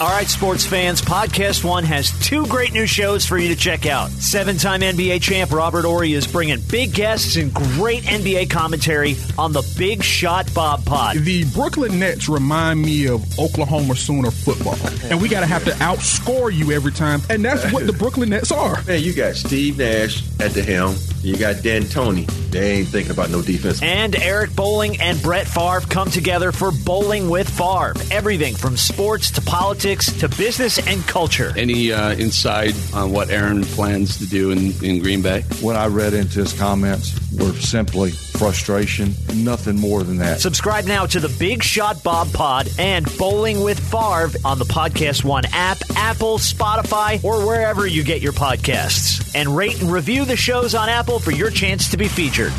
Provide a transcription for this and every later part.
All right, sports fans, Podcast One has two great new shows for you to check out. Seven time NBA champ Robert Horry is bringing big guests and great NBA commentary on the Big Shot Bob Pod. The Brooklyn Nets remind me of Oklahoma Sooner football. And we got to have to outscore you every time. And that's what the Brooklyn Nets are. Man, you got Steve Nash at the helm. You got D'Antoni. They ain't thinking about no defense. And Eric Bolling and Brett Favre come together for Bolling with Favre. Everything from sports to politics to business and culture. Any uh, insight on what Aaron plans to do in, in Green Bay? What I read into his comments were simply frustration, nothing more than that. Subscribe now to the Big Shot Bob Pod and Bolling with Favre on the Podcast One app, Apple, Spotify, or wherever you get your podcasts. And rate and review the shows on Apple for your chance to be featured.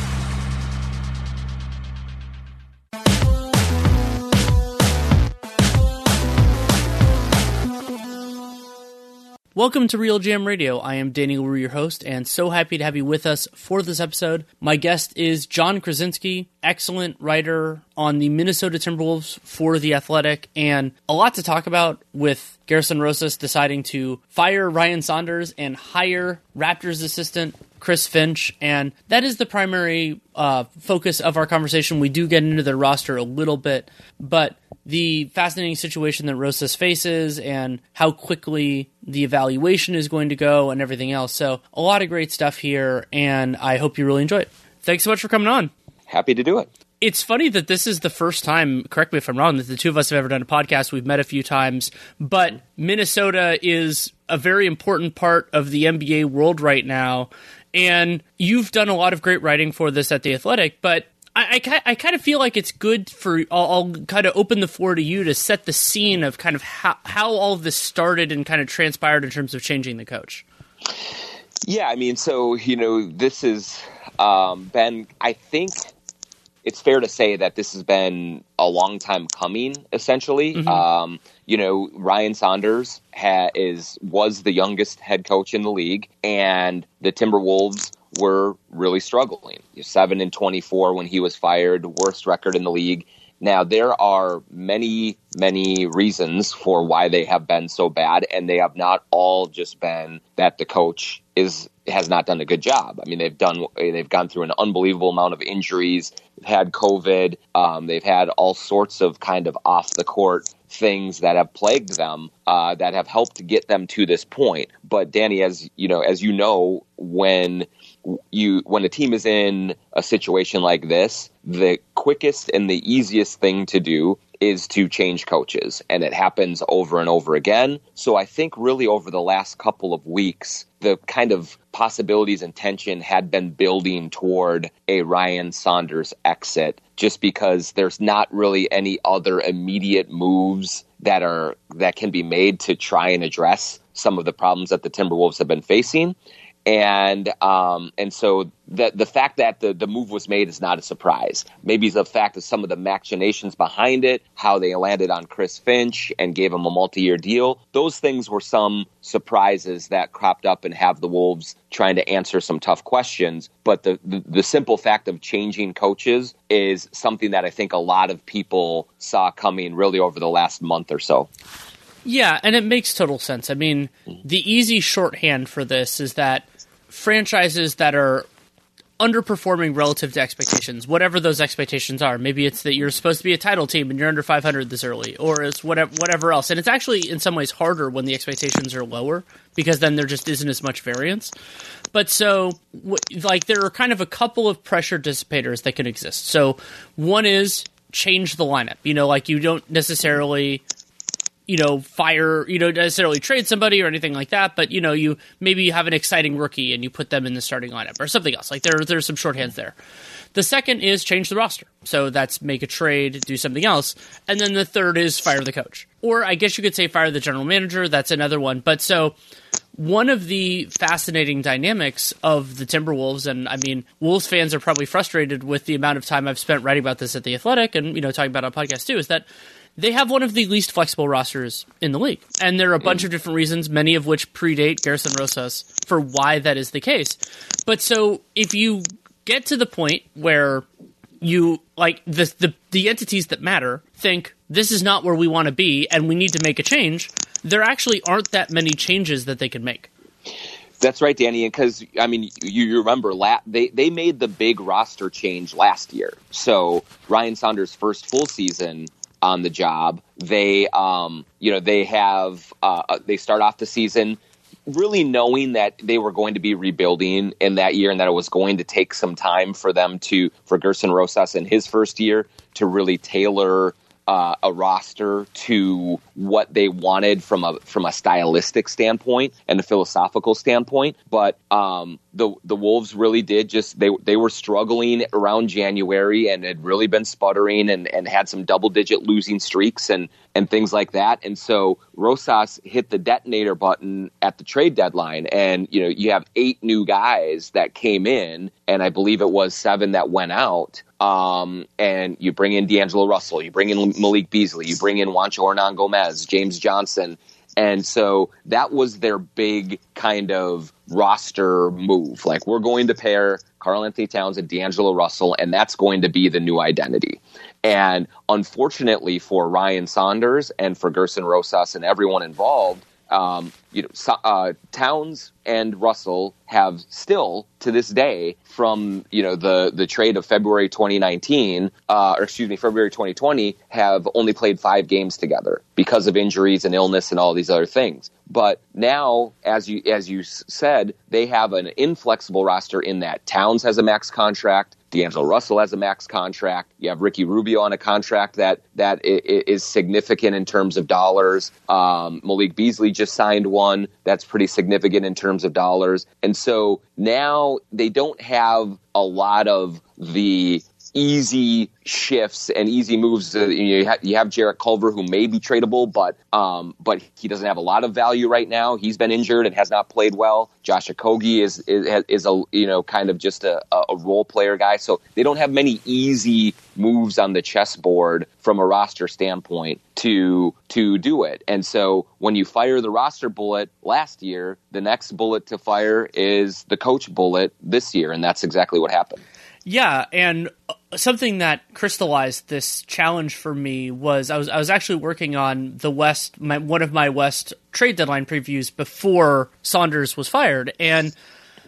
Welcome to RealGM Radio. I am Danny Leroux, your host, and so happy to have you with us for this episode. My guest is Jon Krawczynski, excellent writer on the Minnesota Timberwolves for The Athletic, and a lot to talk about with Gersson Rosas deciding to fire Ryan Saunders and hire Raptors assistant Chris Finch, and that is the primary uh, focus of our conversation. We do get into their roster a little bit, but the fascinating situation that Rosas faces and how quickly the evaluation is going to go and everything else. So, a lot of great stuff here, and I hope you really enjoy it. Thanks so much for coming on. Happy to do it. It's funny that this is the first time, correct me if I'm wrong, that the two of us have ever done a podcast. We've met a few times, but Minnesota is a very important part of the NBA world right now. And you've done a lot of great writing for this at The Athletic, but I, I, I, kind of feel like it's good for I'll, I'll, kind of open the floor to you to set the scene of kind of how, how all of this started and kind of transpired in terms of changing the coach. Yeah, I mean, so you know, this has um, been. I think it's fair to say that this has been a long time coming. Essentially, mm-hmm. um, you know, Ryan Saunders ha- is was the youngest head coach in the league, and the Timberwolves were really struggling. Seven and twenty-four when he was fired, worst record in the league. Now there are many, many reasons for why they have been so bad, and they have not all just been that the coach is has not done a good job. I mean, they've done they've gone through an unbelievable amount of injuries. Had COVID. Um, they've had all sorts of kind of off the court things that have plagued them uh, that have helped get them to this point. But Danny, as you know, as you know, when you when a team is in a situation like this, the quickest and the easiest thing to do is to change coaches, and it happens over and over again. So I think really over the last couple of weeks, the kind of possibilities and tension had been building toward a Ryan Saunders exit, just because there's not really any other immediate moves that are that can be made to try and address some of the problems that the Timberwolves have been facing and um, and so the the fact that the the move was made is not a surprise. Maybe the fact of some of the machinations behind it, how they landed on Chris Finch and gave him a multi year deal. Those things were some surprises that cropped up and have the Wolves trying to answer some tough questions. But the, the the simple fact of changing coaches is something that I think a lot of people saw coming really over the last month or so. Yeah, and it makes total sense. I mean, the easy shorthand for this is that franchises that are underperforming relative to expectations, whatever those expectations are. Maybe it's that you're supposed to be a title team and you're under 500 this early, or it's whatever whatever else. And it's actually in some ways harder when the expectations are lower because then there just isn't as much variance. But so, like, there are kind of a couple of pressure dissipators that can exist. So, one is change the lineup. You know, like you don't necessarily you know, fire, you don't necessarily trade somebody or anything like that, but you know, you maybe you have an exciting rookie and you put them in the starting lineup or something else. Like there, there's some shorthands there. The second is change the roster. So that's make a trade, do something else. And then the third is fire the coach. Or I guess you could say fire the general manager. That's another one. But so one of the fascinating dynamics of the Timberwolves, and I mean, Wolves fans are probably frustrated with the amount of time I've spent writing about this at the Athletic, and you know, talking about on podcast too, is that they have one of the least flexible rosters in the league, and there are a bunch of different reasons, many of which predate Gersson Rosas for why that is the case. But so if you get to the point where you like the the, the entities that matter think this is not where we want to be and we need to make a change there actually aren't that many changes that they can make. That's right, Danny. Because I mean, you, you remember la- they they made the big roster change last year. So Ryan Saunders' first full season on the job, they um, you know they have uh, uh, they start off the season really knowing that they were going to be rebuilding in that year and that it was going to take some time for them to for Gersson Rosas in his first year to really tailor uh, a roster to what they wanted from a from a stylistic standpoint and a philosophical standpoint. But um, the the Wolves really did just they they were struggling around January and had really been sputtering and, and had some double digit losing streaks and and things like that. And so Rosas hit the detonator button at the trade deadline. And, you know, you have eight new guys that came in, and I believe it was seven that went out. Um, and you bring in D'Angelo Russell, you bring in Malik Beasley, you bring in Juancho Hernangomez, James Johnson. And so that was their big kind of roster move. Like, we're going to pair Karl-Anthony Towns and D'Angelo Russell, and that's going to be the new identity. And unfortunately for Ryan Saunders and for Gersson Rosas and everyone involved, um, you know, uh, Towns and Russell have still to this day, from you know the the trade of February 2019, uh, or excuse me, February 2020, have only played five games together because of injuries and illness and all these other things. But now, as you as you said, they have an inflexible roster in that Towns has a max contract. D'Angelo Russell has a max contract. You have Ricky Rubio on a contract that that is significant in terms of dollars. Um, Malik Beasley just signed one that's pretty significant in terms of dollars. And so now they don't have a lot of the easy shifts and easy moves. You, you have Jarrett Culver, who may be tradable, but um, but he doesn't have a lot of value right now. He's been injured and has not played well. Josh Okogie is is, is a you know kind of just a, a role player guy, so they don't have many easy moves on the chessboard from a roster standpoint to to do it. And so when you fire the roster bullet last year, the next bullet to fire is the coach bullet this year, and that's exactly what happened. Yeah, and something that crystallized this challenge for me was I was I was actually working on the West my, one of my West trade deadline previews before Saunders was fired. And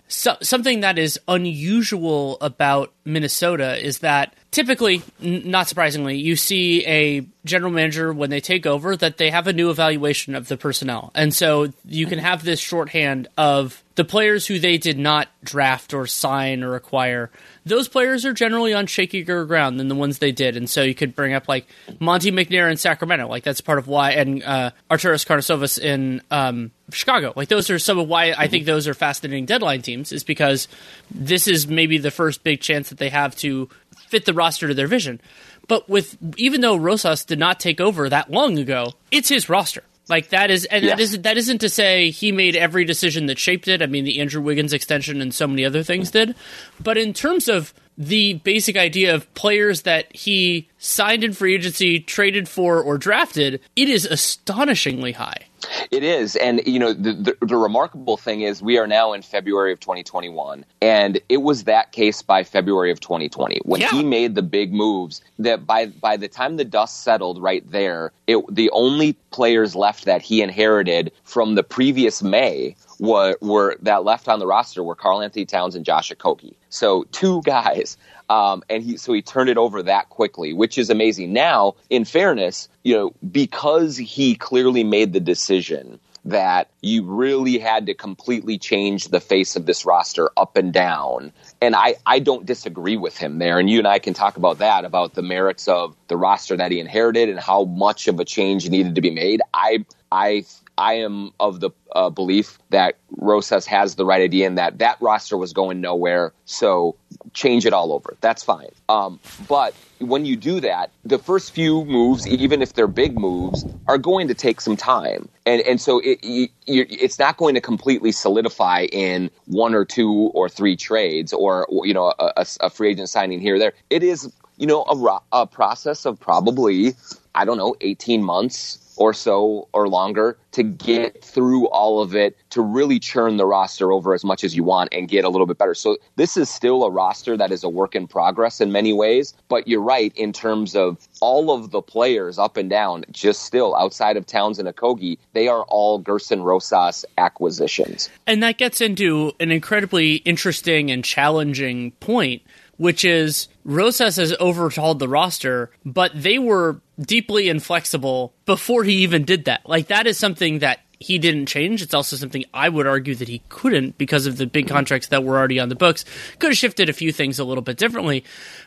so, something that is unusual about Minnesota is that typically, n- not surprisingly, you see a general manager when they take over that they have a new evaluation of the personnel. And so you can have this shorthand of the players who they did not draft or sign or acquire. Those players are generally on shakier ground than the ones they did. And so you could bring up like Monte McNair in Sacramento. Like that's part of why, and uh, Arturas Karnisovas in um, Chicago. Like those are some of why I think those are fascinating deadline teams is because this is maybe the first big chance that they have to fit the roster to their vision. But with even though Rosas did not take over that long ago, it's his roster. Like that is, and yes. that isn't that isn't to say he made every decision that shaped it. I mean, the Andrew Wiggins extension and so many other things did. But in terms of the basic idea of players that he signed in free agency, traded for, or drafted, it is astonishingly high. It is. And, you know, the, the, the, remarkable thing is we are now in February of 2021. And it was that case by February of 2020 when yeah. he made the big moves that by, by the time the dust settled right there, it, the only players left that he inherited from the previous May were, were that left on the roster were Karl-Anthony Towns and Josh Okogie. So two guys um, and he so he turned it over that quickly, which is amazing. Now, in fairness, you know, because he clearly made the decision that you really had to completely change the face of this roster up and down. And I, I don't disagree with him there. And you and I can talk about that, about the merits of the roster that he inherited and how much of a change needed to be made. I I I am of the uh, belief that Rosas has the right idea and that that roster was going nowhere. So change it all over. That's fine. Um, but when you do that, the first few moves, even if they're big moves, are going to take some time, and and so it, it, it's not going to completely solidify in one or two or three trades or you know a, a free agent signing here or there. It is you know a, a process of probably I don't know eighteen months or so or longer to get through all of it to really churn the roster over as much as you want and get a little bit better. So this is still a roster that is a work in progress in many ways, but you're right in terms of all of the players up and down, just still outside of Towns and Okogie, they are all Gersson Rosas acquisitions. And that gets into an incredibly interesting and challenging point which is Rosas has overhauled the roster, but they were deeply inflexible before he even did that. Like that is something that he didn't change. It's also something I would argue that he couldn't because of the big contracts that were already on the books. Could have shifted a few things a little bit differently.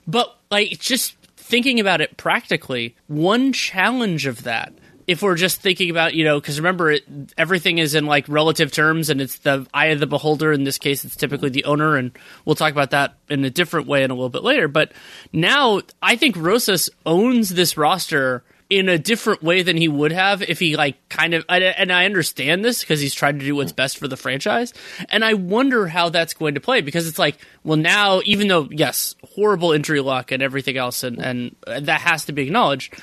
But like just thinking about it practically, one challenge of that if we're just thinking about, you know, because remember, it, everything is in like relative terms and it's the eye of the beholder. In this case, it's typically the owner. And we'll talk about that in a different way in a little bit later. But now I think Rosas owns this roster in a different way than he would have if he like kind of and I understand this because he's trying to do what's best for the franchise and I wonder how that's going to play because it's like well now even though yes horrible injury luck and everything else and and that has to be acknowledged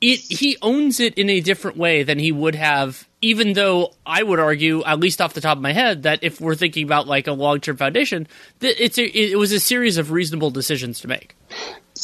it, he owns it in a different way than he would have even though I would argue, at least off the top of my head, that if we're thinking about like a long term foundation, that it's a, it was a series of reasonable decisions to make.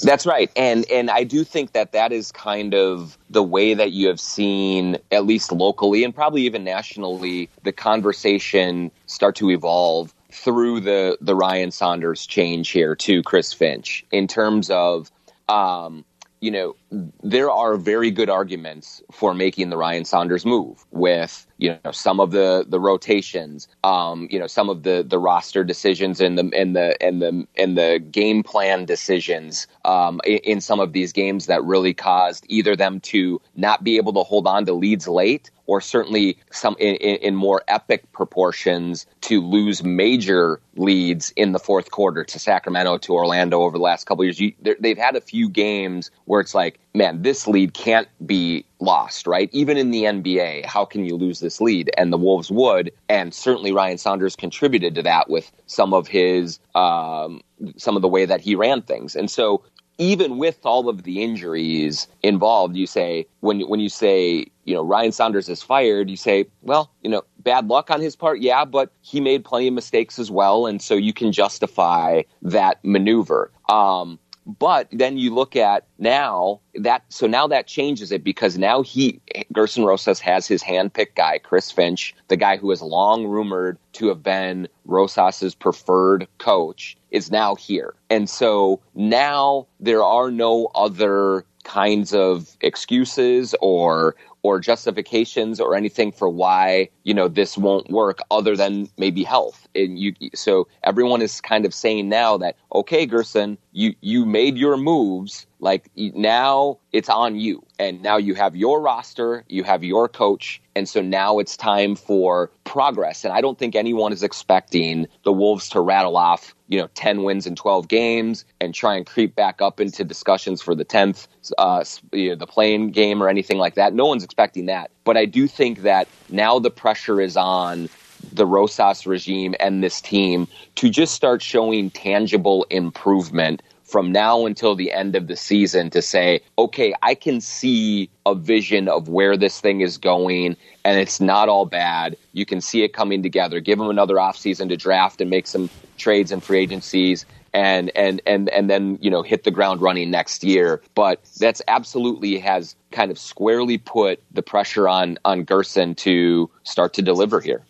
That's right, and and I do think that that is kind of the way that you have seen, at least locally and probably even nationally, the conversation start to evolve through the the Ryan Saunders change here to Chris Finch in terms of. Um, you know, there are very good arguments for making the Ryan Saunders move with, you know, some of the the rotations, um, you know, some of the the roster decisions and the and the and the and the game plan decisions um, in, some of these games that really caused either them to not be able to hold on to leads late or certainly some in, in, more epic proportions to lose major leads in the fourth quarter to Sacramento to Orlando over the last couple years. You, they've had a few games where it's like, man, this lead can't be lost, right? Even in the NBA, how can you lose this lead? And the Wolves would, and certainly Ryan Saunders contributed to that with some of his um, some of the way that he ran things. And so even with all of the injuries involved, you say when when you say you know Ryan Saunders is fired, you say, well, you know, bad luck on his part, yeah, but he made plenty of mistakes as well, and so you can justify that maneuver. Um, but then you look at now that so now that changes it because now he Gersson Rosas has his handpicked guy, Chris Finch, the guy who is long rumored to have been Rosas's preferred coach, is now here. And so now there are no other kinds of excuses or or justifications or anything for why you know this won't work other than maybe health and you so everyone is kind of saying now that okay gerson you you made your moves like now it's on you. And now you have your roster you have your coach and so now it's time for progress. And i don't think anyone is expecting the wolves to rattle off you know 10 wins in 12 games and try and creep back up into discussions for the 10th uh, you know, the playing game or anything like that. No one's expecting that. But i do think that now the pressure is on the Rosas regime and this team to just start showing tangible improvement from now until the end of the season to say, okay, I can see a vision of where this thing is going and it's not all bad. You can see it coming together. Give them another offseason to draft and make some trades and free agencies and and and and then you know hit the ground running next year. But that's absolutely has kind of squarely put the pressure on on Gersson to start to deliver here.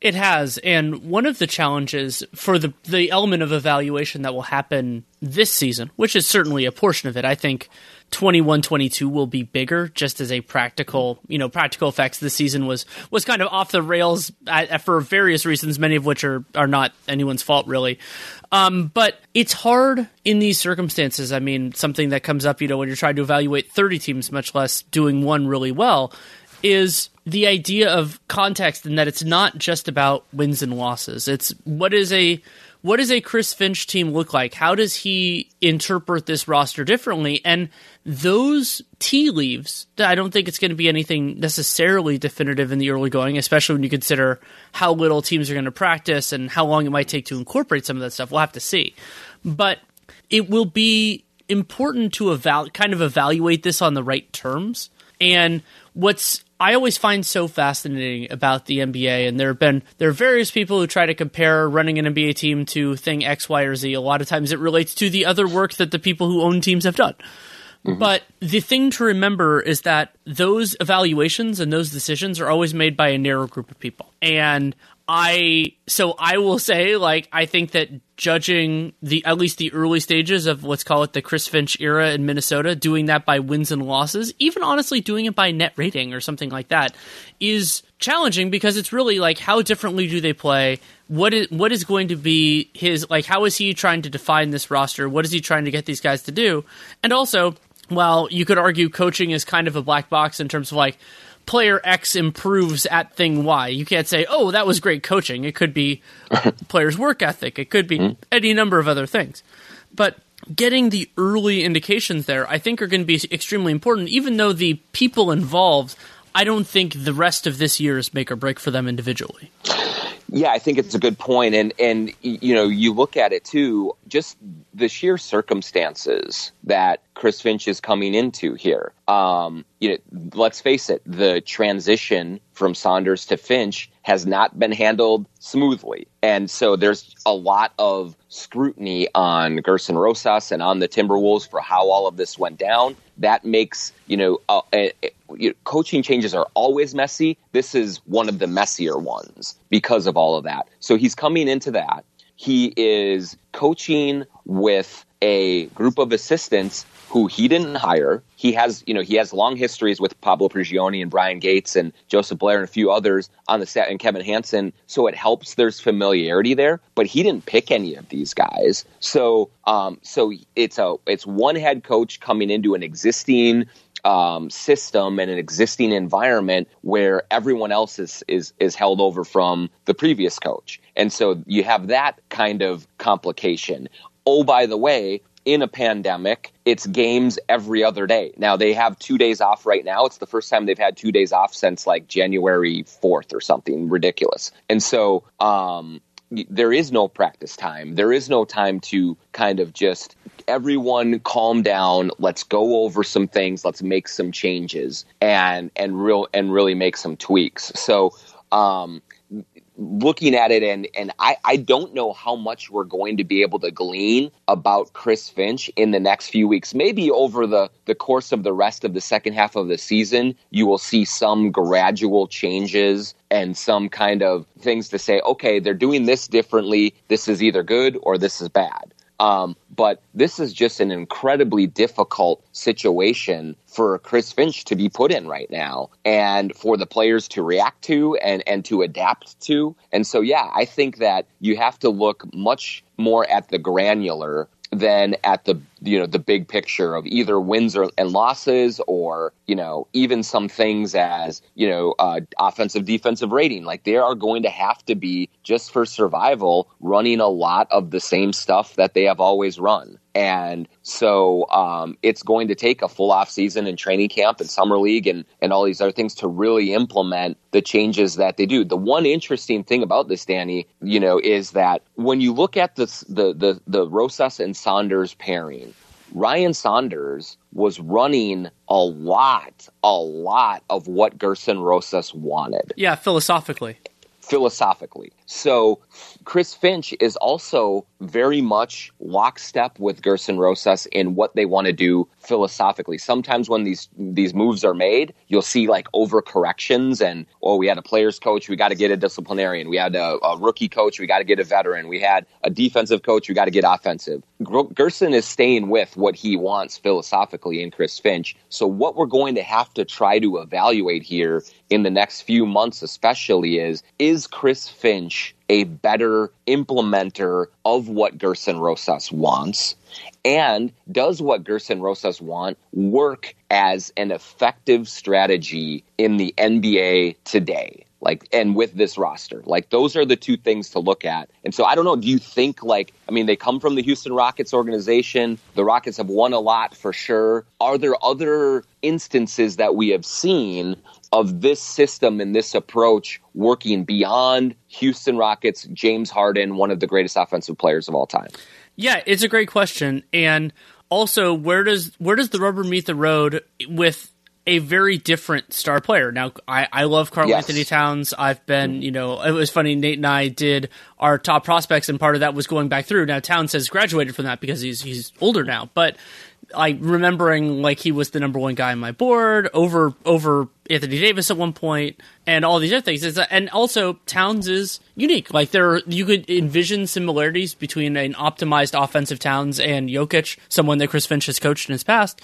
It has, and one of the challenges for the the element of evaluation that will happen this season, which is certainly a portion of it, I think 21-22 will be bigger just as a practical, you know, practical effects. This season was was kind of off the rails for various reasons, many of which are are not anyone's fault really. Um, but it's hard in these circumstances. I mean, something that comes up, you know, when you're trying to evaluate 30 teams, much less doing one really well, is the idea of context and that it's not just about wins and losses. It's what is a what does a Chris Finch team look like? How does he interpret this roster differently? And those tea leaves, I don't think it's going to be anything necessarily definitive in the early going, especially when you consider how little teams are going to practice and how long it might take to incorporate some of that stuff. We'll have to see. But it will be important to eval- kind of evaluate this on the right terms. And what's I always find so fascinating about the NBA, and there have been there are various people who try to compare running an NBA team to thing X, Y, or Z. A lot of times, it relates to the other work that the people who own teams have done. Mm-hmm. But the thing to remember is that those evaluations and those decisions are always made by a narrow group of people. And I so I will say like I think that judging the at least the early stages of let's call it the Chris Finch era in Minnesota, doing that by wins and losses, even honestly doing it by net rating or something like that, is challenging because it's really like how differently do they play? What is what is going to be his like? How is he trying to define this roster? What is he trying to get these guys to do? And also, well, you could argue coaching is kind of a black box in terms of like player X improves at thing Y. You can't say, "Oh, that was great coaching." It could be player's work ethic. It could be mm-hmm. any number of other things. But getting the early indications there, I think, are going to be extremely important. Even though the people involved, I don't think the rest of this year is make or break for them individually. Yeah, I think it's a good point, and and you know you look at it too, just the sheer circumstances that Chris Finch is coming into here. Um, you know, let's face it, the transition from Saunders to Finch has not been handled smoothly, and so there's a lot of scrutiny on Gersson Rosas and on the Timberwolves for how all of this went down. That makes you know uh, you know, coaching changes are always messy. This is one of the messier ones because of all of that. So he's coming into that. He is coaching with a group of assistants who he didn't hire. He has, you know, he has long histories with Pablo Prigioni and Bryan Gates and Joseph Blair and a few others on the set and Kevin Hanson. So it helps there's familiarity there, but he didn't pick any of these guys. So, um, so it's a, it's one head coach coming into an existing um, system and an existing environment where everyone else is, is is held over from the previous coach, and so you have that kind of complication. Oh, by the way, in a pandemic, it's games every other day. Now they have two days off right now. It's the first time they've had two days off since like January 4th or something ridiculous. And so, um, there is no practice time. There is no time to kind of just everyone calm down. Let's go over some things. Let's make some changes and and real and really make some tweaks. So um, looking at it and and I, I don't know how much we're going to be able to glean about Chris Finch in the next few weeks. Maybe over the, the course of the rest of the second half of the season, you will see some gradual changes and some kind of things to say, okay, they're doing this differently. This is either good or this is bad. Um, but this is just an incredibly difficult situation for Chris Finch to be put in right now and for the players to react to and, and to adapt to. And so, yeah, I think that you have to look much more at the granular than at the you know the big picture of either wins or, and losses or you know even some things as you know uh, offensive defensive rating like they are going to have to be just for survival running a lot of the same stuff that they have always run and so um, it's going to take a full off season and training camp and summer league and, and all these other things to really implement the changes that they do. The one interesting thing about this, Danny, you know, is that when you look at this, the the the Rosas and Saunders pairing, Ryan Saunders was running a lot, a lot of what Gersson Rosas wanted. Yeah, philosophically. Philosophically. So Chris Finch is also very much lockstep with Gersson Rosas in what they want to do philosophically. Sometimes when these these moves are made, you'll see like overcorrections and oh, we had a players coach, we got to get a disciplinarian. We had a, a rookie coach, we got to get a veteran. We had a defensive coach, we got to get offensive. Gersson is staying with what he wants philosophically in Chris Finch. So what we're going to have to try to evaluate here in the next few months, especially, is is Chris Finch a better implementer of what Gersson Rosas wants? And does what Gersson Rosas want work as an effective strategy in the NBA today? Like and with this roster like those are the two things to look at and so i don't know do you think like i mean they come from the houston rockets organization the rockets have won a lot for sure are there other instances that we have seen of this system and this approach working beyond Houston Rockets, James Harden, one of the greatest offensive players of all time? Yeah, it's a great question. And also, where does where does the rubber meet the road with a very different star player. Now, I, I love Karl yes. Anthony Towns. I've been, you know, it was funny. Nate and I did our top prospects, and part of that was going back through. Now, Towns has graduated from that because he's he's older now, but like remembering like he was the number one guy on my board over over Anthony Davis at one point and all these other things. and also Towns is unique. Like there, you could envision similarities between an optimized offensive Towns and Jokic, someone that Chris Finch has coached in his past.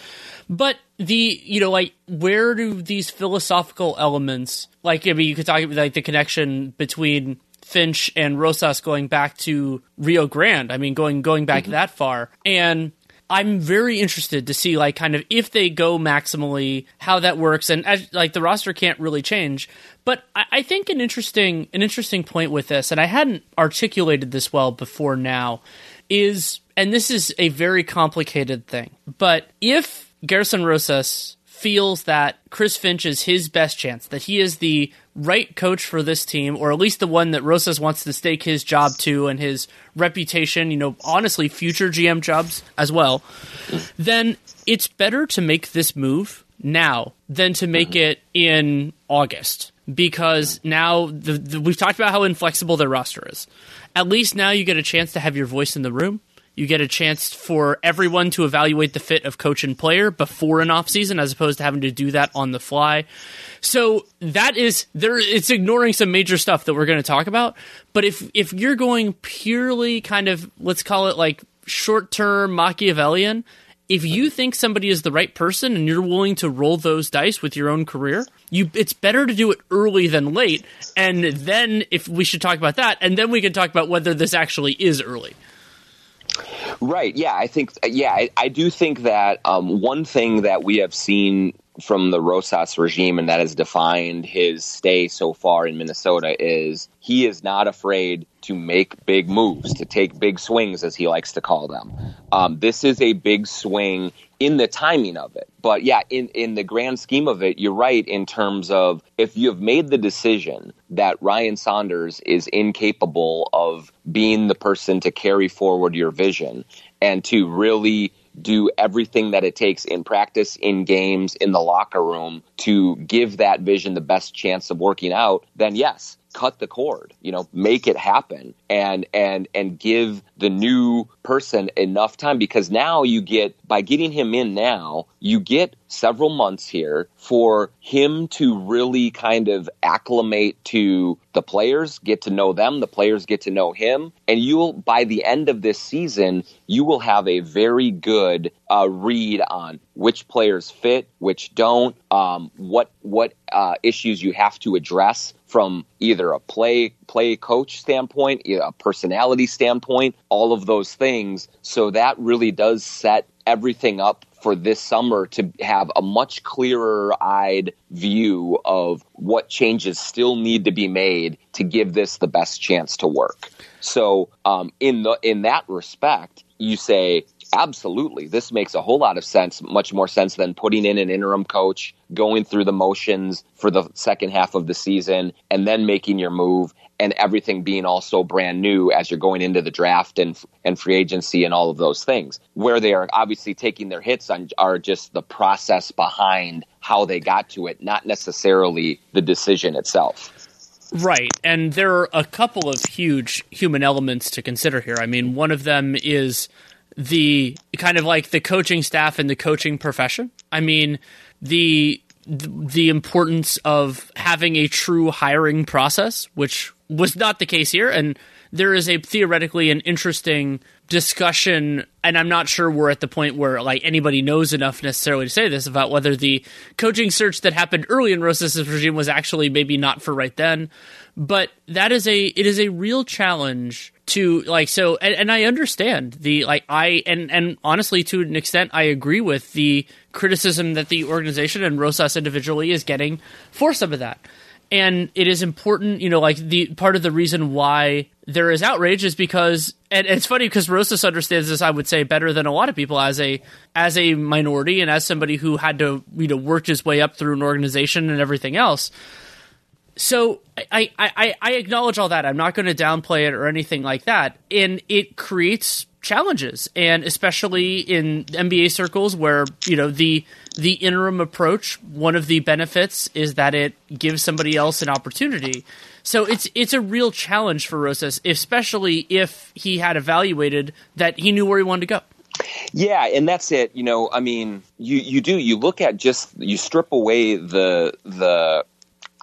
But the you know like where do these philosophical elements like I mean you could talk about like the connection between Finch and Rosas going back to Rio Grande. I mean, going going back mm-hmm. that far, and I'm very interested to see like kind of if they go maximally how that works and like the roster can't really change. But I, I think an interesting an interesting point with this, and I hadn't articulated this well before now, is and this is a very complicated thing. But if Gersson Rosas feels that Chris Finch is his best chance, that he is the right coach for this team, or at least the one that Rosas wants to stake his job to and his reputation, you know, honestly, future GM jobs as well, then it's better to make this move now than to make mm-hmm. it in August. Because now the, the, we've talked about how inflexible their roster is. At least now you get a chance to have your voice in the room. You get a chance for everyone to evaluate the fit of coach and player before an offseason as opposed to having to do that on the fly. So that is there it's ignoring some major stuff that we're going to talk about, but if if you're going purely kind of let's call it like short-term Machiavellian, if you think somebody is the right person and you're willing to roll those dice with your own career, you it's better to do it early than late. And then if we should talk about that, and then we can talk about whether this actually is early. Right. Yeah. I think. Yeah. I, I do think that um, one thing that we have seen from the Rosas regime and that has defined his stay so far in Minnesota is he is not afraid to make big moves, to take big swings, as he likes to call them. Um, this is a big swing in the timing of it. But yeah, in, in the grand scheme of it, you're right in terms of if you have made the decision that Ryan Saunders is incapable of being the person to carry forward your vision and to really do everything that it takes in practice, in games, in the locker room to give that vision the best chance of working out, then yes, cut the cord you know make it happen and and and give the new person enough time because now you get by getting him in now you get several months here for him to really kind of acclimate to the players get to know them the players get to know him. And you'll by the end of this season you will have a very good uh, read on which players fit which don't um, what what uh, issues you have to address from either a play play coach standpoint, a personality standpoint, all of those things. So that really does set everything up for this summer to have a much clearer eyed view of what changes still need to be made to give this the best chance to work. So um, in the in that respect, you say Absolutely. This makes a whole lot of sense, much more sense than putting in an interim coach, going through the motions for the second half of the season, and then making your move and everything being also brand new as you're going into the draft and and free agency and all of those things. Where they are obviously taking their hits on are just the process behind how they got to it, not necessarily the decision itself. Right. And there are a couple of huge human elements to consider here. I mean, one of them is the kind of like the coaching staff and the coaching profession. I mean, the the importance of having a true hiring process, which was not the case here, and there is a theoretically an interesting discussion and I'm not sure we're at the point where like anybody knows enough necessarily to say this about whether the coaching search that happened early in Rosas' regime was actually maybe not for right then. But that is a it is a real challenge to like so and, and I understand the like I and and honestly to an extent I agree with the criticism that the organization and Rosas individually is getting for some of that and it is important you know like the part of the reason why there is outrage is because and it's funny because Rosas understands this I would say better than a lot of people as a as a minority and as somebody who had to you know work his way up through an organization and everything else so I, I, I acknowledge all that. I'm not going to downplay it or anything like that. And it creates challenges, and especially in NBA circles where you know the the interim approach. One of the benefits is that it gives somebody else an opportunity. So it's it's a real challenge for Rosas, especially if he had evaluated that he knew where he wanted to go. Yeah, and that's it. You know, I mean, you you do you look at just you strip away the the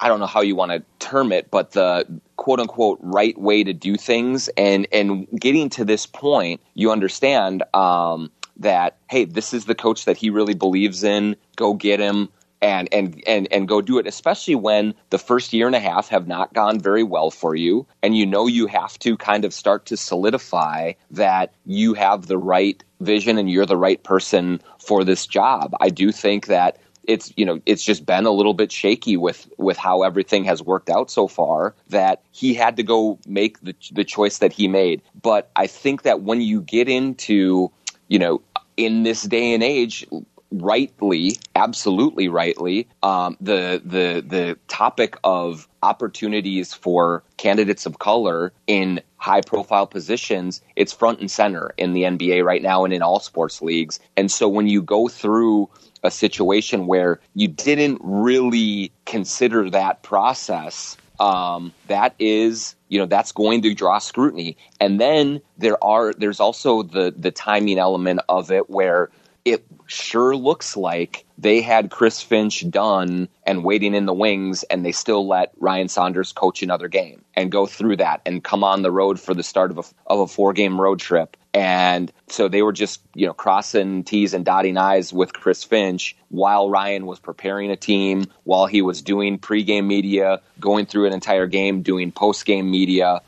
I don't know how you want to term it, but the quote unquote right way to do things, and and getting to this point, you understand um, that hey, this is the coach that he really believes in. Go get him. And, and and and go do it, especially when the first year and a half have not gone very well for you, and you know you have to kind of start to solidify that you have the right vision and you're the right person for this job. I do think that it's you know it's just been a little bit shaky with with how everything has worked out so far that he had to go make the the choice that he made. But i think that when you get into you know in this day and age rightly absolutely rightly um, the the the topic of opportunities for candidates of color in high profile positions it's front and center in the NBA right now and in all sports leagues. And so when you go through a situation where you didn't really consider that process, um, that is you know that's going to draw scrutiny and then there are there's also the the timing element of it where it sure looks like they had Chris Finch done and waiting in the wings, and they still let Ryan Saunders coach another game and go through that and come on the road for the start of a, of a four game road trip. And so they were just, you know, crossing T's and dotting I's with Chris Finch while Ryan was preparing a team, while he was doing pregame media, going through an entire game, doing postgame media.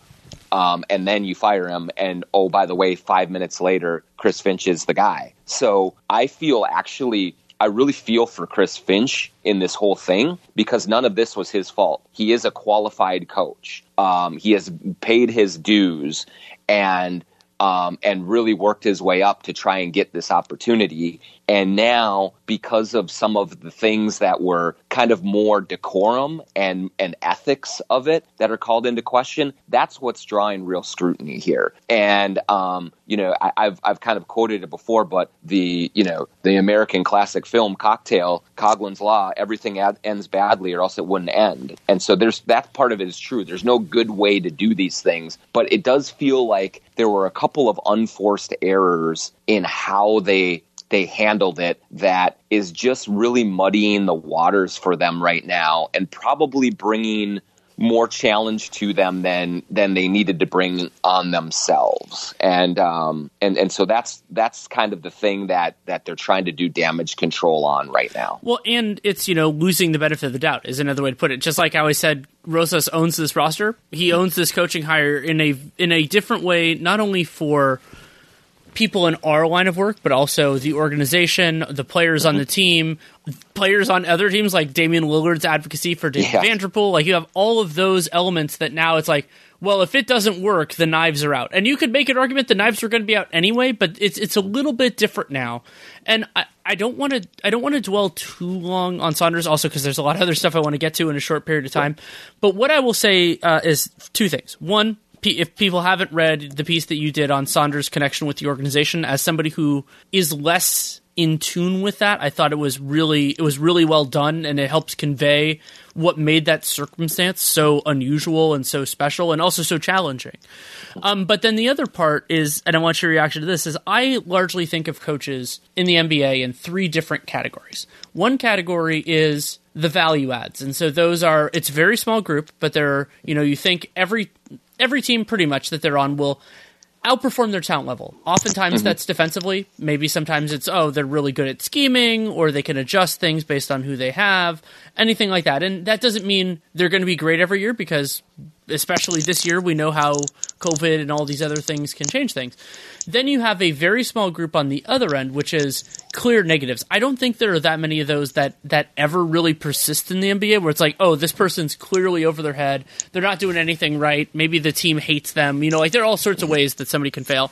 Um, and then you fire him, and oh, by the way, five minutes later, Chris Finch is the guy. So I feel actually I really feel for Chris Finch in this whole thing because none of this was his fault. He is a qualified coach. Um, he has paid his dues, and um, and really worked his way up to try and get this opportunity. And now, because of some of the things that were kind of more decorum and, and ethics of it that are called into question, that's what's drawing real scrutiny here. And, um, you know, I, have I've kind of quoted it before, but the, you know, the American classic film Cocktail, Coughlin's Law, everything ad- ends badly or else it wouldn't end. And so there's that part of it is true. There's no good way to do these things, but it does feel like there were a couple of unforced errors in how they they handled it that is just really muddying the waters for them right now and probably bringing more challenge to them than than they needed to bring on themselves. And um and and so that's that's kind of the thing that that they're trying to do damage control on right now. Well and it's you know losing the benefit of the doubt is another way to put it. Just like i always said rosas owns this roster. He owns this coaching hire in a in a different way not only for people in our line of work, but also the organization, the players on the team, players on other teams like Damian Lillard's advocacy for David yeah. Vanterpool. Like you have all of those elements that now it's like, well, if it doesn't work, the knives are out. And you could make an argument the knives were going to be out anyway, but it's it's a little bit different now. And I, I don't want to I don't want to dwell too long on Saunders, also because there's a lot of other stuff I want to get to in a short period of time. But what I will say uh, is two things. One, if people haven't read the piece that you did on Saunders' connection with the organization, as somebody who is less in tune with that. I thought it was really it was really well done and it helps convey what made that circumstance so unusual and so special and also so challenging. Um, but then the other part is, and I want your reaction to this, is I largely think of coaches in the NBA in three different categories. One category is the value adds. And so those are it's a very small group, but they're you know, you think every every team pretty much that they're on will outperform their talent level. Oftentimes mm-hmm. that's defensively. Maybe sometimes it's oh they're really good at scheming or they can adjust things based on who they have, anything like that. And that doesn't mean they're going to be great every year because especially this year we know how COVID and all these other things can change things. Then you have a very small group on the other end which is clear negatives. I don't think there are that many of those that that ever really persist in the NBA where it's like, "Oh, this person's clearly over their head. They're not doing anything right. Maybe the team hates them." You know, like there are all sorts of ways that somebody can fail.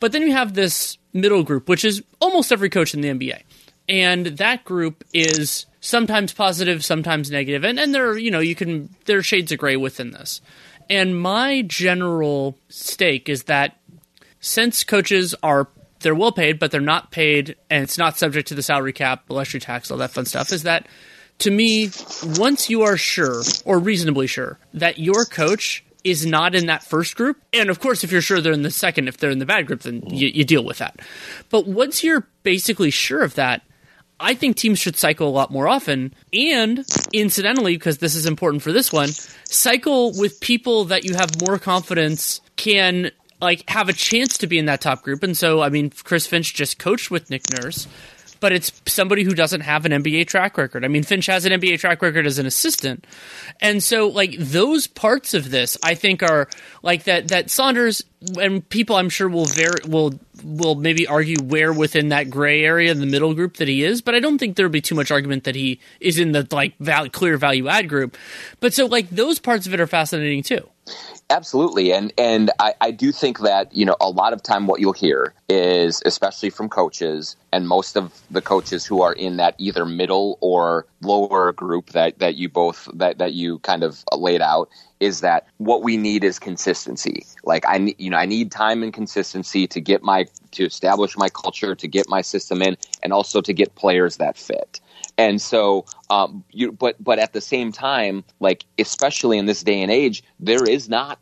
But then you have this middle group, which is almost every coach in the NBA. And that group is sometimes positive, sometimes. And and there are, you know, you can there are shades of gray within this. And my general stake is that since coaches are they're well paid, but they're not paid, and it's not subject to the salary cap, luxury tax, all that fun stuff. Is that to me, once you are sure or reasonably sure that your coach is not in that first group, and of course, if you're sure they're in the second, if they're in the bad group, then you, you deal with that. But once you're basically sure of that, I think teams should cycle a lot more often. And incidentally, because this is important for this one, cycle with people that you have more confidence can like have a chance to be in that top group. And so, I mean, Chris Finch just coached with Nick Nurse, but it's somebody who doesn't have an NBA track record. I mean, Finch has an NBA track record as an assistant. And so, like, those parts of this, I think are like that, that Saunders and people I'm sure will very, will, will maybe argue where within that gray area in the middle group that he is, but I don't think there'd be too much argument that he is in the like value, clear value add group. But so, like, those parts of it are fascinating too. Absolutely, and and I, I do think that you know a lot of time what you'll hear is especially from coaches and most of the coaches who are in that either middle or lower group that that you both that that you kind of laid out is that what we need is consistency. Like I you know I need time and consistency to get my to establish my culture, to get my system in, and also to get players that fit. And so, um, you, but but at the same time, like especially in this day and age, there is not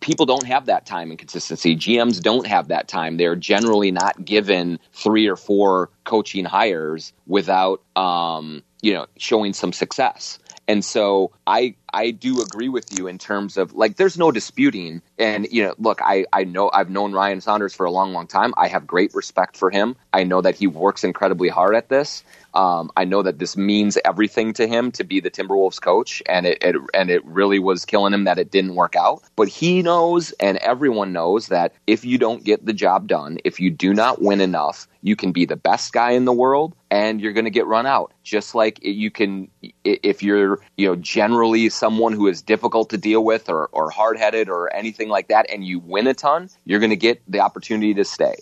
people don't have that time and consistency. GMs don't have that time. They're generally not given three or four coaching hires without, um, you know, showing some success. And so I I do agree with you in terms of like there's no disputing and you know look I I know I've known Ryan Saunders for a long long time. I have great respect for him. I know that he works incredibly hard at this. Um, I know that this means everything to him to be the Timberwolves coach, and it, it, and it really was killing him that it didn't work out. But he knows, and everyone knows that if you don't get the job done, if you do not win enough, you can be the best guy in the world, and you're going to get run out. Just like you can, if you're you know generally someone who is difficult to deal with or, or hard headed or anything like that, and you win a ton, you're going to get the opportunity to stay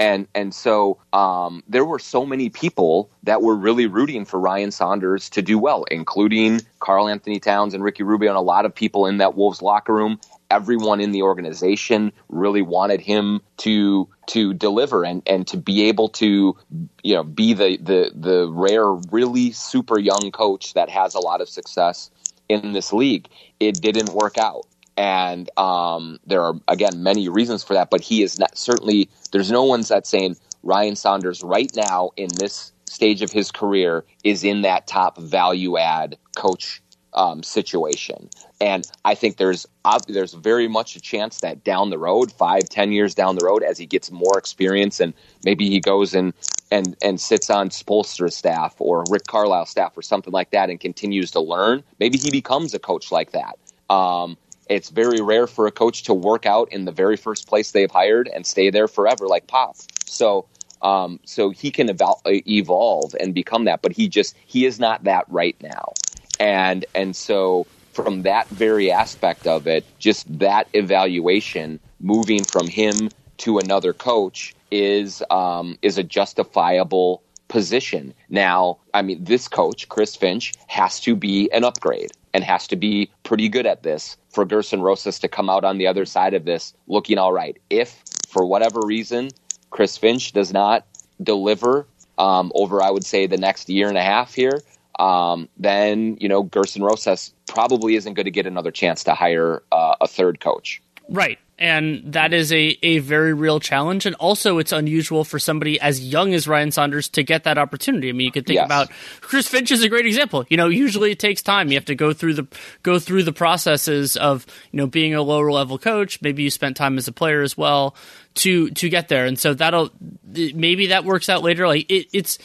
and and so um, there were so many people that were really rooting for Ryan Saunders to do well, including Karl-Anthony Towns and Ricky Rubio and a lot of people in that Wolves locker room. Everyone in the organization really wanted him to to deliver and, and to be able to you know be the, the the rare really super young coach that has a lot of success in this league. It didn't work out and um, there are again many reasons for that. But he is not certainly. There's no one's that saying Ryan Saunders right now in this stage of his career is in that top value add coach um, situation. And I think there's there's very much a chance that down the road, five, ten years down the road, as he gets more experience and maybe he goes and and and sits on Spoelstra's staff or Rick Carlisle's staff or something like that and continues to learn, maybe he becomes a coach like that. Um, it's very rare for a coach to work out in the very first place they've hired and stay there forever, like Pop. So, um, so he can evol- evolve and become that, but he just he is not that right now, and and so from that very aspect of it, just that evaluation, moving from him to another coach is um, is a justifiable position. Now, I mean, this coach, Chris Finch, has to be an upgrade and has to be pretty good at this for Gersson Rosas to come out on the other side of this looking all right. If, for whatever reason, Chris Finch does not deliver um, over, I would say, the next year and a half here, um, then you know Gersson Rosas probably isn't going to get another chance to hire uh, a third coach. Right. And that is a, a very real challenge. And also, it's unusual for somebody as young as Ryan Saunders to get that opportunity. I mean, you could think Yes. about Chris Finch is a great example. You know, usually it takes time. You have to go through the go through the processes of you know being a lower level coach. Maybe you spent time as a player as well to to get there. And so that'll maybe that works out later. Like it, it's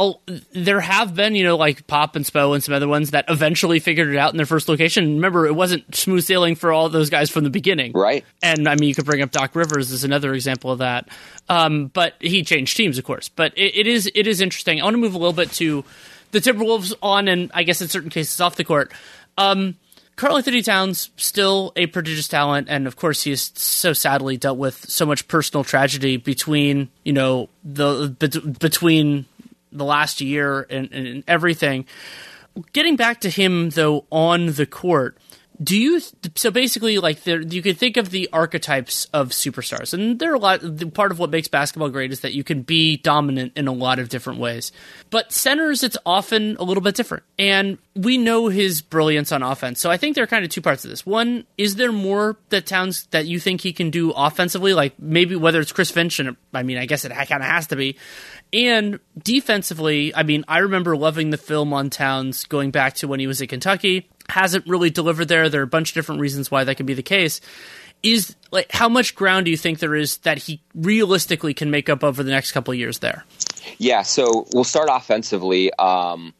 oh, there have been, you know, like Pop and Spo and some other ones that eventually figured it out in their first location. Remember, it wasn't smooth sailing for all those guys from the beginning. Right. And I mean, you could bring up Doc Rivers as another example of that. Um, but he changed teams, of course. But it, it is it is interesting. I want to move a little bit to the Timberwolves on, and I guess in certain cases off the court. Um, Karl-Anthony Towns still a prodigious talent, and of course he has so sadly dealt with so much personal tragedy between you know the bet- between the last year and, and everything. Getting back to him though on the court, do you so basically like there you could think of the archetypes of superstars, and there are a lot. Part of what makes basketball great is that you can be dominant in a lot of different ways. But centers, it's often a little bit different, and we know his brilliance on offense. So I think there are kind of two parts of this. One, is there more that Towns that you think he can do offensively? Like maybe whether it's Chris Finch, and I mean, I guess it kind of has to be. And defensively, I mean, I remember loving the film on Towns going back to when he was at Kentucky. Hasn't really delivered there. There are a bunch of different reasons why that could be the case. Is like how much ground do you think there is that he realistically can make up over the next couple of years there? Yeah, so we'll start offensively. Um,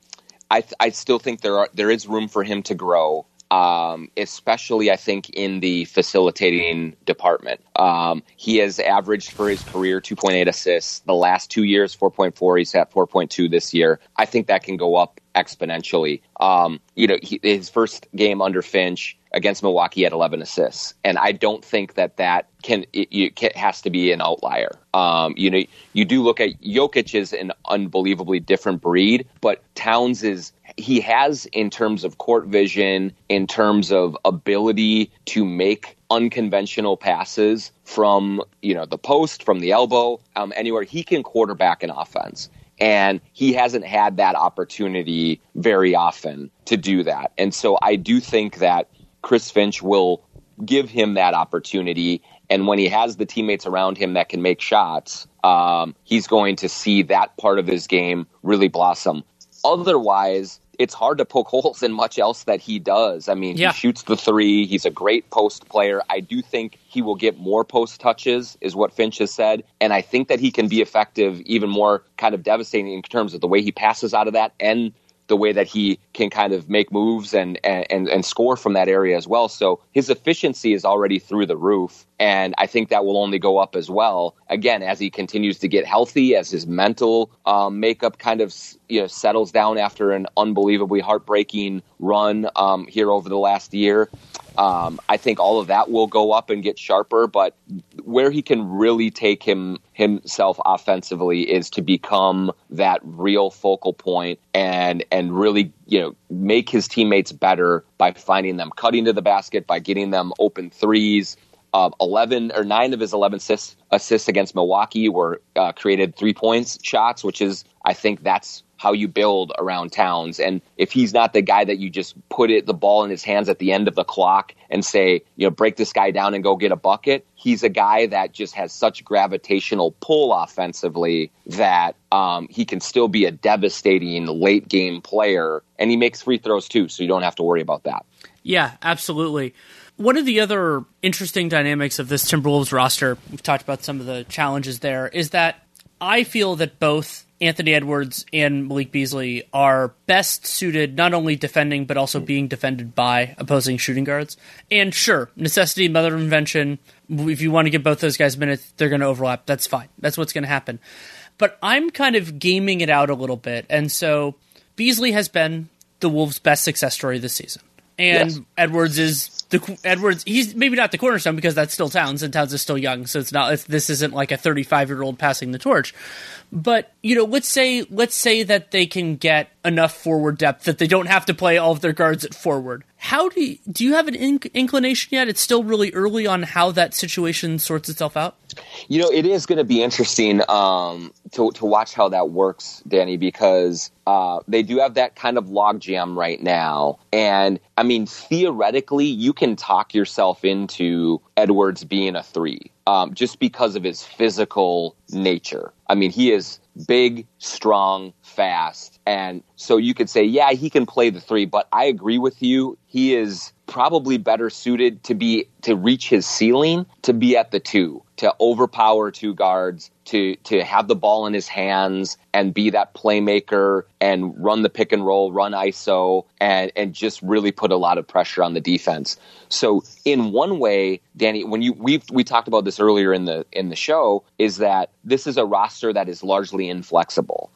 I, I still think there are there is room for him to grow, um, especially I think in the facilitating department. Um, he has averaged for his career 2.8 assists the last two years, 4.4. He's at 4.2 this year. I think that can go up exponentially. Um, you know, he, his first game under Finch against Milwaukee at 11 assists, and I don't think that that can it, it has to be an outlier. Um, you know, you do look at Jokic is an unbelievably different breed, but Towns is he has in terms of court vision, in terms of ability to make unconventional passes from you know the post, from the elbow, um, anywhere he can quarterback an offense and he hasn't had that opportunity very often to do that. And so I do think that Chris Finch will give him that opportunity. And when he has the teammates around him that can make shots, um, he's going to see that part of his game really blossom. Otherwise, it's hard to poke holes in much else that he does. I mean, Yeah. he shoots the three. He's a great post player. I do think he will get more post touches, is what Finch has said. And I think that he can be effective, even more kind of devastating in terms of the way he passes out of that and the way that he can kind of make moves and, and, and score from that area as well. So his efficiency is already through the roof. And I think that will only go up as well. Again, as he continues to get healthy, as his mental um, makeup kind of you know settles down after an unbelievably heartbreaking run um, here over the last year. Um, I think all of that will go up and get sharper, but where he can really take him himself offensively is to become that real focal point and and really you know make his teammates better by finding them cutting to the basket, by getting them open threes. Uh, 11 or 9 of his 11 assists, assists against Milwaukee were uh, created three points shots, which is, I think that's how you build around Towns. And if he's not the guy that you just put it the ball in his hands at the end of the clock and say, you know, break this guy down and go get a bucket, he's a guy that just has such gravitational pull offensively that um, he can still be a devastating late game player. And he makes free throws too, so you don't have to worry about that. Yeah, absolutely. One of the other interesting dynamics of this Timberwolves roster, we've talked about some of the challenges there, is that I feel that both Anthony Edwards and Malik Beasley are best suited not only defending but also being defended by opposing shooting guards. And sure, necessity, mother of invention. If you want to give both those guys minutes, they're going to overlap. That's fine. That's what's going to happen. But I'm kind of gaming it out a little bit, and so Beasley has been the Wolves' best success story this season, and Yes. Edwards is the Edwards. He's maybe not the cornerstone because that's still Towns, and Towns is still young, so it's not. It's, this isn't like a 35 year old passing the torch. But you know, let's say let's say that they can get enough forward depth that they don't have to play all of their guards at forward. How do you, do you have an inc- inclination yet? It's still really early on how that situation sorts itself out. You know, it is going to be interesting um, to to watch how that works, Danny, because uh, they do have that kind of logjam right now, and I mean, theoretically, you can talk yourself into Edwards being a three um, just because of his physical nature. I mean, he is big, strong, fast. And so you could say, yeah, he can play the three, but I agree with you. He is probably better suited to be to reach his ceiling to be at the two to overpower two guards to to have the ball in his hands and be that playmaker and run the pick and roll run iso and and just really put a lot of pressure on the defense. So in one way danny when you we we talked about this earlier in the in the show is that this is a roster that is largely inflexible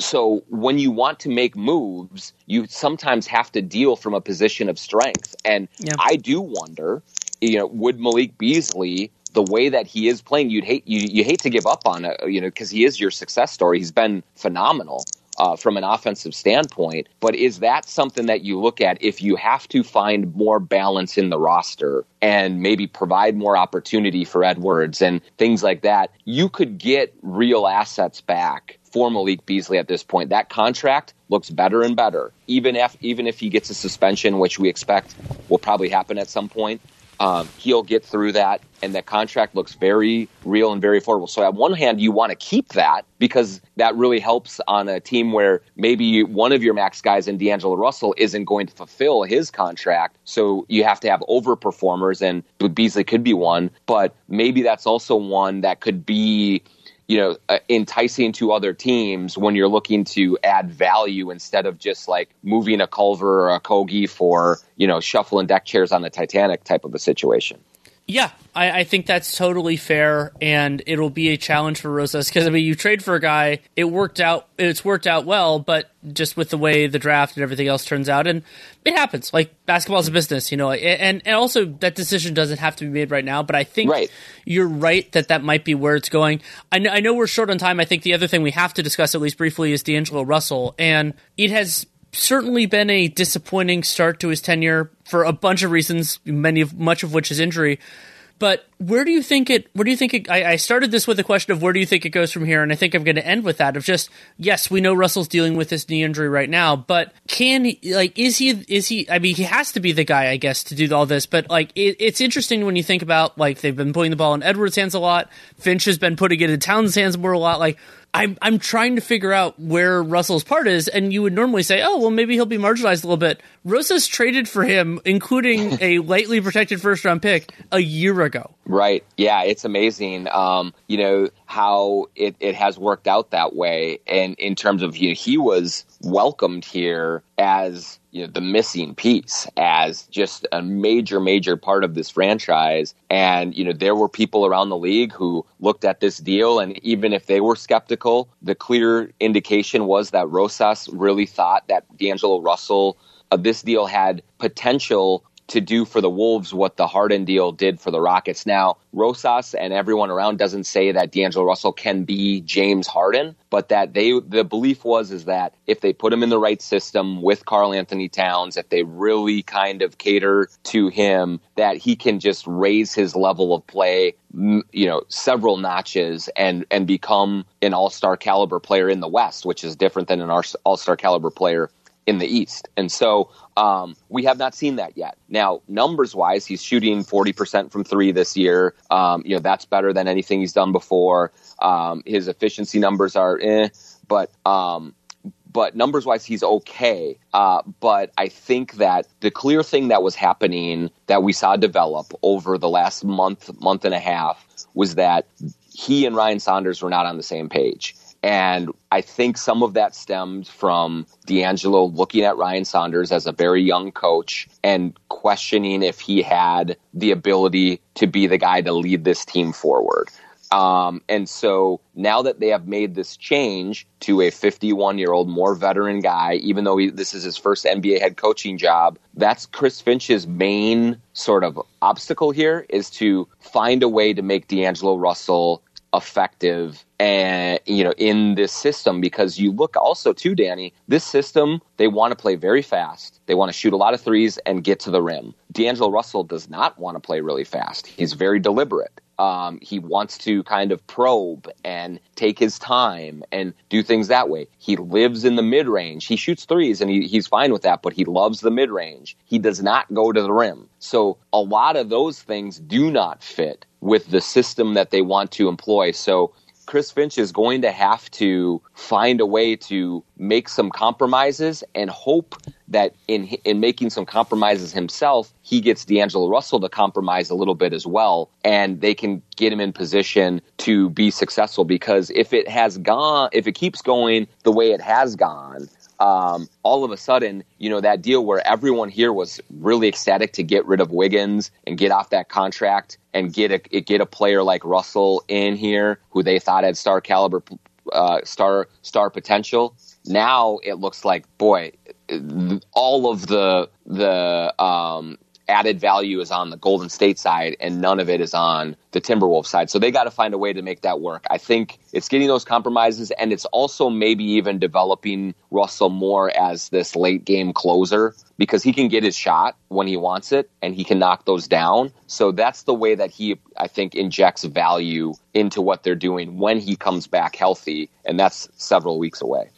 so when you want to make moves, you sometimes have to deal from a position of strength. And yeah. I do wonder, you know, would Malik Beasley, the way that he is playing, you'd hate you, you hate to give up on it, you know, because he is your success story. He's been phenomenal. Uh, from an offensive standpoint. But is that something that you look at if you have to find more balance in the roster and maybe provide more opportunity for Edwards and things like that? You could get real assets back for Malik Beasley at this point. That contract looks better and better, even if even if he gets a suspension, which we expect will probably happen at some point. Um, he'll get through that, and that contract looks very real and very affordable. So, on one hand, you want to keep that because that really helps on a team where maybe one of your max guys in D'Angelo Russell isn't going to fulfill his contract. So, you have to have overperformers, and Beasley could be one, but maybe that's also one that could be you know, uh, enticing to other teams when you're looking to add value instead of just like moving a Culver or a Kogi for, you know, shuffling deck chairs on the Titanic type of a situation. Yeah, I, I, think that's totally fair, and it'll be a challenge for Rosas because I mean, you trade for a guy, it worked out, it's worked out well, but just with the way the draft and everything else turns out, and it happens. Like basketball's a business, you know, and and also that decision doesn't have to be made right now. But I think right. you're right that that might be where it's going. I know, I know we're short on time. I think the other thing we have to discuss at least briefly is D'Angelo Russell, and it has certainly been a disappointing start to his tenure for a bunch of reasons, many of much of which is injury. But where do you think it? Where do you think it? I, I, started this with a question of where do you think it goes from here, and I think I'm going to end with that of just yes, we know Russell's dealing with this knee injury right now, but can like is he is he? I mean, he has to be the guy, I guess, to do all this. But like, it, it's interesting when you think about like they've been putting the ball in Edwards' hands a lot. Finch has been putting it in Towns' hands more a lot. Like I'm I'm trying to figure out where Russell's part is, and you would normally say, oh well, maybe he'll be marginalized a little bit. Rosas traded for him, including a lightly protected first round pick a year ago. Right. Yeah, it's amazing. Um, you know how it, it has worked out that way, and in terms of you know, he was welcomed here as you know the missing piece as just a major major part of this franchise. And you know there were people around the league who looked at this deal and even if they were skeptical the clear indication was that Rosas really thought that D'Angelo Russell uh, this deal had potential to do for the Wolves what the Harden deal did for the Rockets. Now, Rosas and everyone around doesn't say that D'Angelo Russell can be James Harden, but that they the belief was is that if they put him in the right system with Karl-Anthony Towns, if they really kind of cater to him, that he can just raise his level of play, you know, several notches and and become an all-star caliber player in the West, which is different than an all-star caliber player in the East. And so um, we have not seen that yet. Now, numbers wise, he's shooting 40% from three this year. Um, you know, that's better than anything he's done before. Um, his efficiency numbers are eh, but, um, but numbers wise, he's okay. Uh, but I think that the clear thing that was happening that we saw develop over the last month, month and a half was that he and Ryan Saunders were not on the same page. And I think some of that stemmed from D'Angelo looking at Ryan Saunders as a very young coach and questioning if he had the ability to be the guy to lead this team forward. Um, and so now that they have made this change to a 51 year old, more veteran guy, even though he, this is his first NBA head coaching job, that's Chris Finch's main sort of obstacle here is to find a way to make D'Angelo Russell effective and you know in this system because you look also too danny this system they want to play very fast they want to shoot a lot of threes and get to the rim d'angelo russell does not want to play really fast he's very deliberate um, he wants to kind of probe and take his time and do things that way. He lives in the mid range. He shoots threes and he, he's fine with that, but he loves the mid range. He does not go to the rim. So a lot of those things do not fit with the system that they want to employ. So Chris Finch is going to have to find a way to make some compromises and hope that in in making some compromises himself, he gets D'Angelo Russell to compromise a little bit as well, and they can get him in position to be successful. Because if it has gone, if it keeps going the way it has gone, um, all of a sudden, you know, that deal where everyone here was really ecstatic to get rid of Wiggins and get off that contract and get a get a player like Russell in here who they thought had star caliber, uh, star star potential. Now it looks like, boy, all of the the um, added value is on the Golden State side and none of it is on the Timberwolves side. So they got to find a way to make that work. I think it's getting those compromises and it's also maybe even developing Russell more as this late game closer because he can get his shot when he wants it and he can knock those down. So that's the way that he, I think, injects value into what they're doing when he comes back healthy. And that's several weeks away.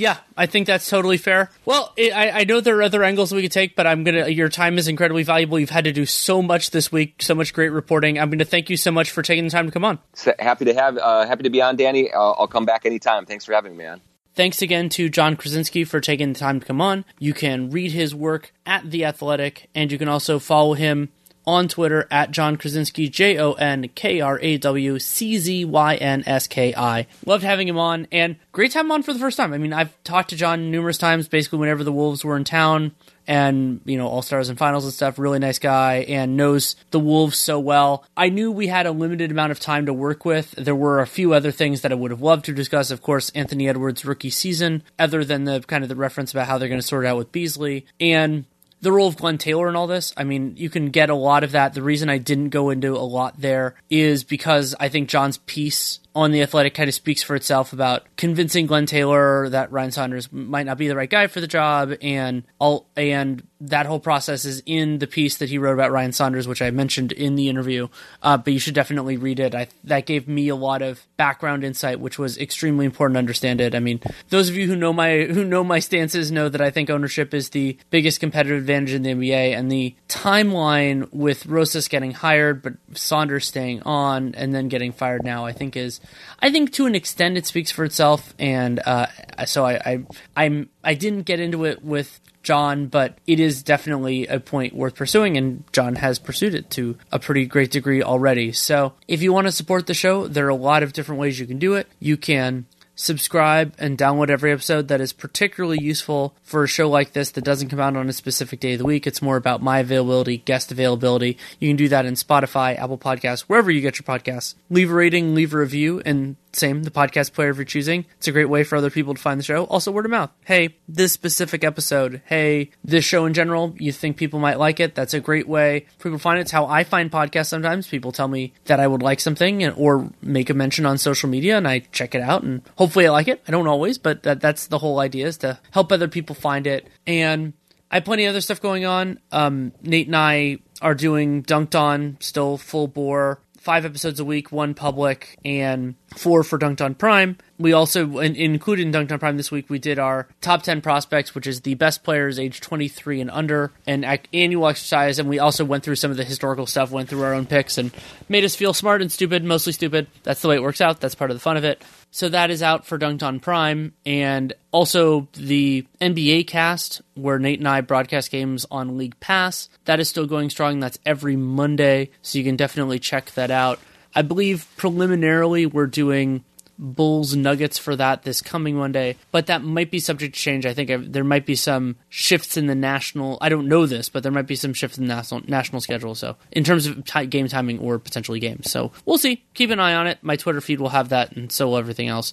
Yeah, I think that's totally fair. Well, it, I, I, know there are other angles we could take, but I'm gonna. Your time is incredibly valuable. You've had to do so much this week, so much great reporting. I'm going to thank you so much for taking the time to come on. So happy to have, uh, happy to be on, Danny. Uh, I'll come back anytime. Thanks for having me, man. Thanks again to Jon Krawczynski for taking the time to come on. You can read his work at The Athletic, and you can also follow him on Twitter at Jon Krawczynski, J O N K R A W C Z Y N S K I. Loved having him on, and great time on for the first time. I mean, I've talked to Jon numerous times, basically, whenever the Wolves were in town and you know all stars and finals and stuff really nice guy and knows the wolves so well i knew we had a limited amount of time to work with there were a few other things that i would have loved to discuss of course anthony edwards rookie season other than the kind of the reference about how they're going to sort it out with beasley and the role of Glen Taylor and all this, I mean, you can get a lot of that. The reason I didn't go into a lot there is because I think Jon's piece on the Athletic kind of speaks for itself about convincing Glen Taylor that Ryan Saunders might not be the right guy for the job, and all and that whole process is in the piece that he wrote about Ryan Saunders, which I mentioned in the interview. Uh, but you should definitely read it. I, that gave me a lot of background insight, which was extremely important to understand it. I mean, those of you who know my who know my stances know that I think ownership is the biggest competitive advantage in the NBA, and the timeline with Rosas getting hired, but Saunders staying on and then getting fired now, I think is I think to an extent it speaks for itself, and uh, so I, I I'm I didn't get into it with Jon, but it is definitely a point worth pursuing, and Jon has pursued it to a pretty great degree already. So, if you want to support the show, there are a lot of different ways you can do it. You can subscribe and download every episode that is particularly useful for a show like this that doesn't come out on a specific day of the week. It's more about my availability, guest availability. You can do that in Spotify, Apple Podcasts, wherever you get your podcasts. Leave a rating, leave a review, and same, the podcast player of your choosing. It's a great way for other people to find the show. Also, word of mouth. Hey, this specific episode. Hey, this show in general, you think people might like it? That's a great way for people find it. It's how I find podcasts sometimes. People tell me that I would like something or make a mention on social media, and I check it out, and hopefully I like it. I don't always, but that, that's the whole idea is to help other people find it. And I have plenty of other stuff going on. Um, Nate and I are doing Dunked On, still full bore five episodes a week, one public, and four for Dunked on Prime. We also in, included in Dunked on Prime this week. We did our top ten prospects, which is the best players age twenty three and under, an annual exercise. And we also went through some of the historical stuff, went through our own picks, and made us feel smart and stupid, mostly stupid. That's the way it works out. That's part of the fun of it. So that is out for Dunked on Prime, and also the NBA cast, where Nate and I broadcast games on League Pass. That is still going strong. That's every Monday, so you can definitely check that out. I believe preliminarily we're doing Bulls Nuggets for that this coming Monday, but that might be subject to change. I think there might be some shifts in the national. I don't know this, but there might be some shifts in the national national schedule. So in terms of t- game timing or potentially games, so we'll see. Keep an eye on it. My Twitter feed will have that, and so will everything else.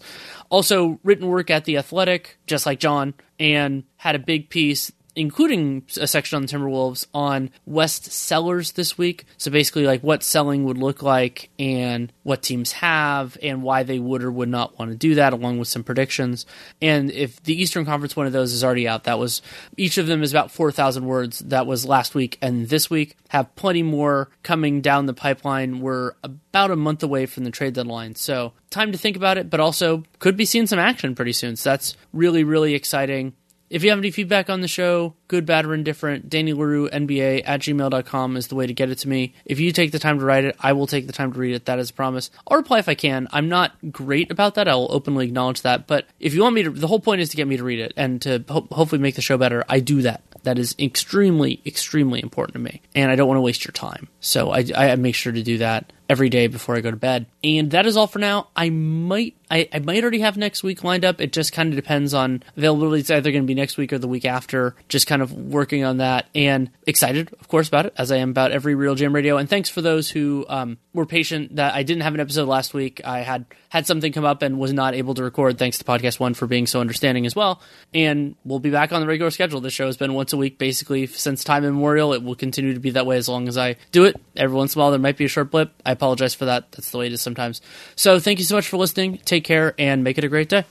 Also, written work at the Athletic, just like Jon, and had a big piece including a section on the Timberwolves on West sellers this week. So basically, like what selling would look like and what teams have and why they would or would not want to do that, along with some predictions. And if the Eastern Conference one of those is already out, that was each of them is about 4,000 words. That was last week and this week. Have plenty more coming down the pipeline. We're about a month away from the trade deadline. So time to think about it, but also could be seeing some action pretty soon. So that's really, really exciting. If you have any feedback on the show, good, bad, or indifferent, Danny Leroux, NBA at gmail.com is the way to get it to me. If you take the time to write it, I will take the time to read it. That is a promise. I'll reply if I can. I'm not great about that. I'll openly acknowledge that. But if you want me to, the whole point is to get me to read it and to ho- hopefully make the show better. I do that. That is extremely, extremely important to me. And I don't want to waste your time. So I, I make sure to do that every day before I go to bed. And that is all for now. I might I, I might already have next week lined up. It just kind of depends on availability. It's either going to be next week or the week after. Just kind of working on that and excited, of course, about it as I am about every RealGM Radio. And thanks for those who um, were patient that I didn't have an episode last week. I had had something come up and was not able to record. Thanks to Podcast One for being so understanding as well. And we'll be back on the regular schedule. This show has been once a week basically since time immemorial. It will continue to be that way as long as I do it. Every once in a while there might be a short blip. I apologize for that. That's the way it is sometimes. So thank you so much for listening. Take care and make it a great day.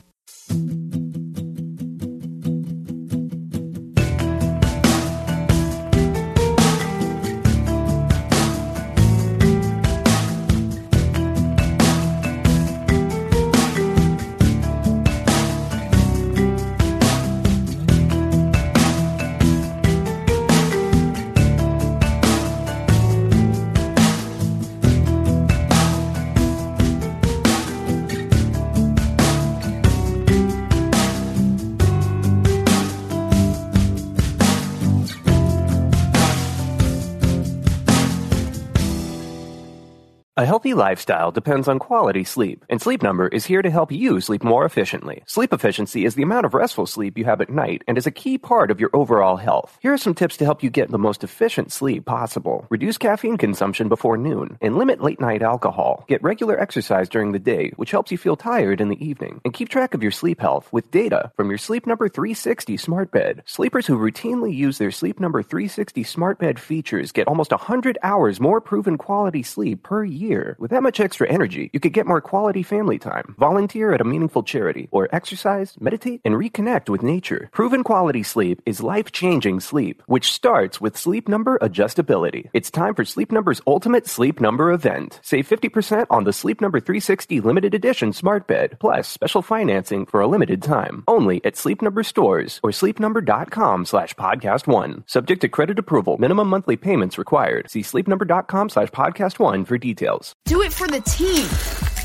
A healthy lifestyle depends on quality sleep, and Sleep Number is here to help you sleep more efficiently. Sleep efficiency is the amount of restful sleep you have at night and is a key part of your overall health. Here are some tips to help you get the most efficient sleep possible. Reduce caffeine consumption before noon and limit late night alcohol. Get regular exercise during the day, which helps you feel tired in the evening. And keep track of your sleep health with data from your Sleep Number 360 smart bed. Sleepers who routinely use their Sleep Number 360 smart bed features get almost 100 hours more proven quality sleep per year year. With that much extra energy, you could get more quality family time, volunteer at a meaningful charity, or exercise, meditate, and reconnect with nature. Proven quality sleep is life changing sleep, which starts with Sleep Number adjustability. It's time for Sleep Number's ultimate Sleep Number event. Save 50% on the Sleep Number 360 limited edition smart bed, plus special financing for a limited time. Only at Sleep Number stores or sleepnumber.com slash podcast one. Subject to credit approval, minimum monthly payments required. See sleepnumber.com slash podcast one for details. Do it for the team.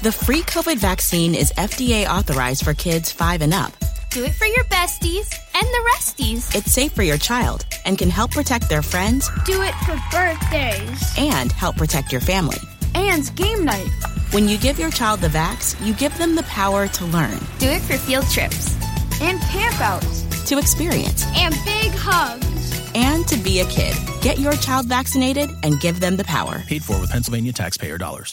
The free COVID vaccine is FDA authorized for kids 5 and up. Do it for your besties and the resties. It's safe for your child and can help protect their friends. Do it for birthdays. And help protect your family. And game night. When you give your child the vax, you give them the power to learn. Do it for field trips. And campouts. To experience. And big hugs and to be a kid. Get your child vaccinated and give them the power. Paid for with Pennsylvania taxpayer dollars.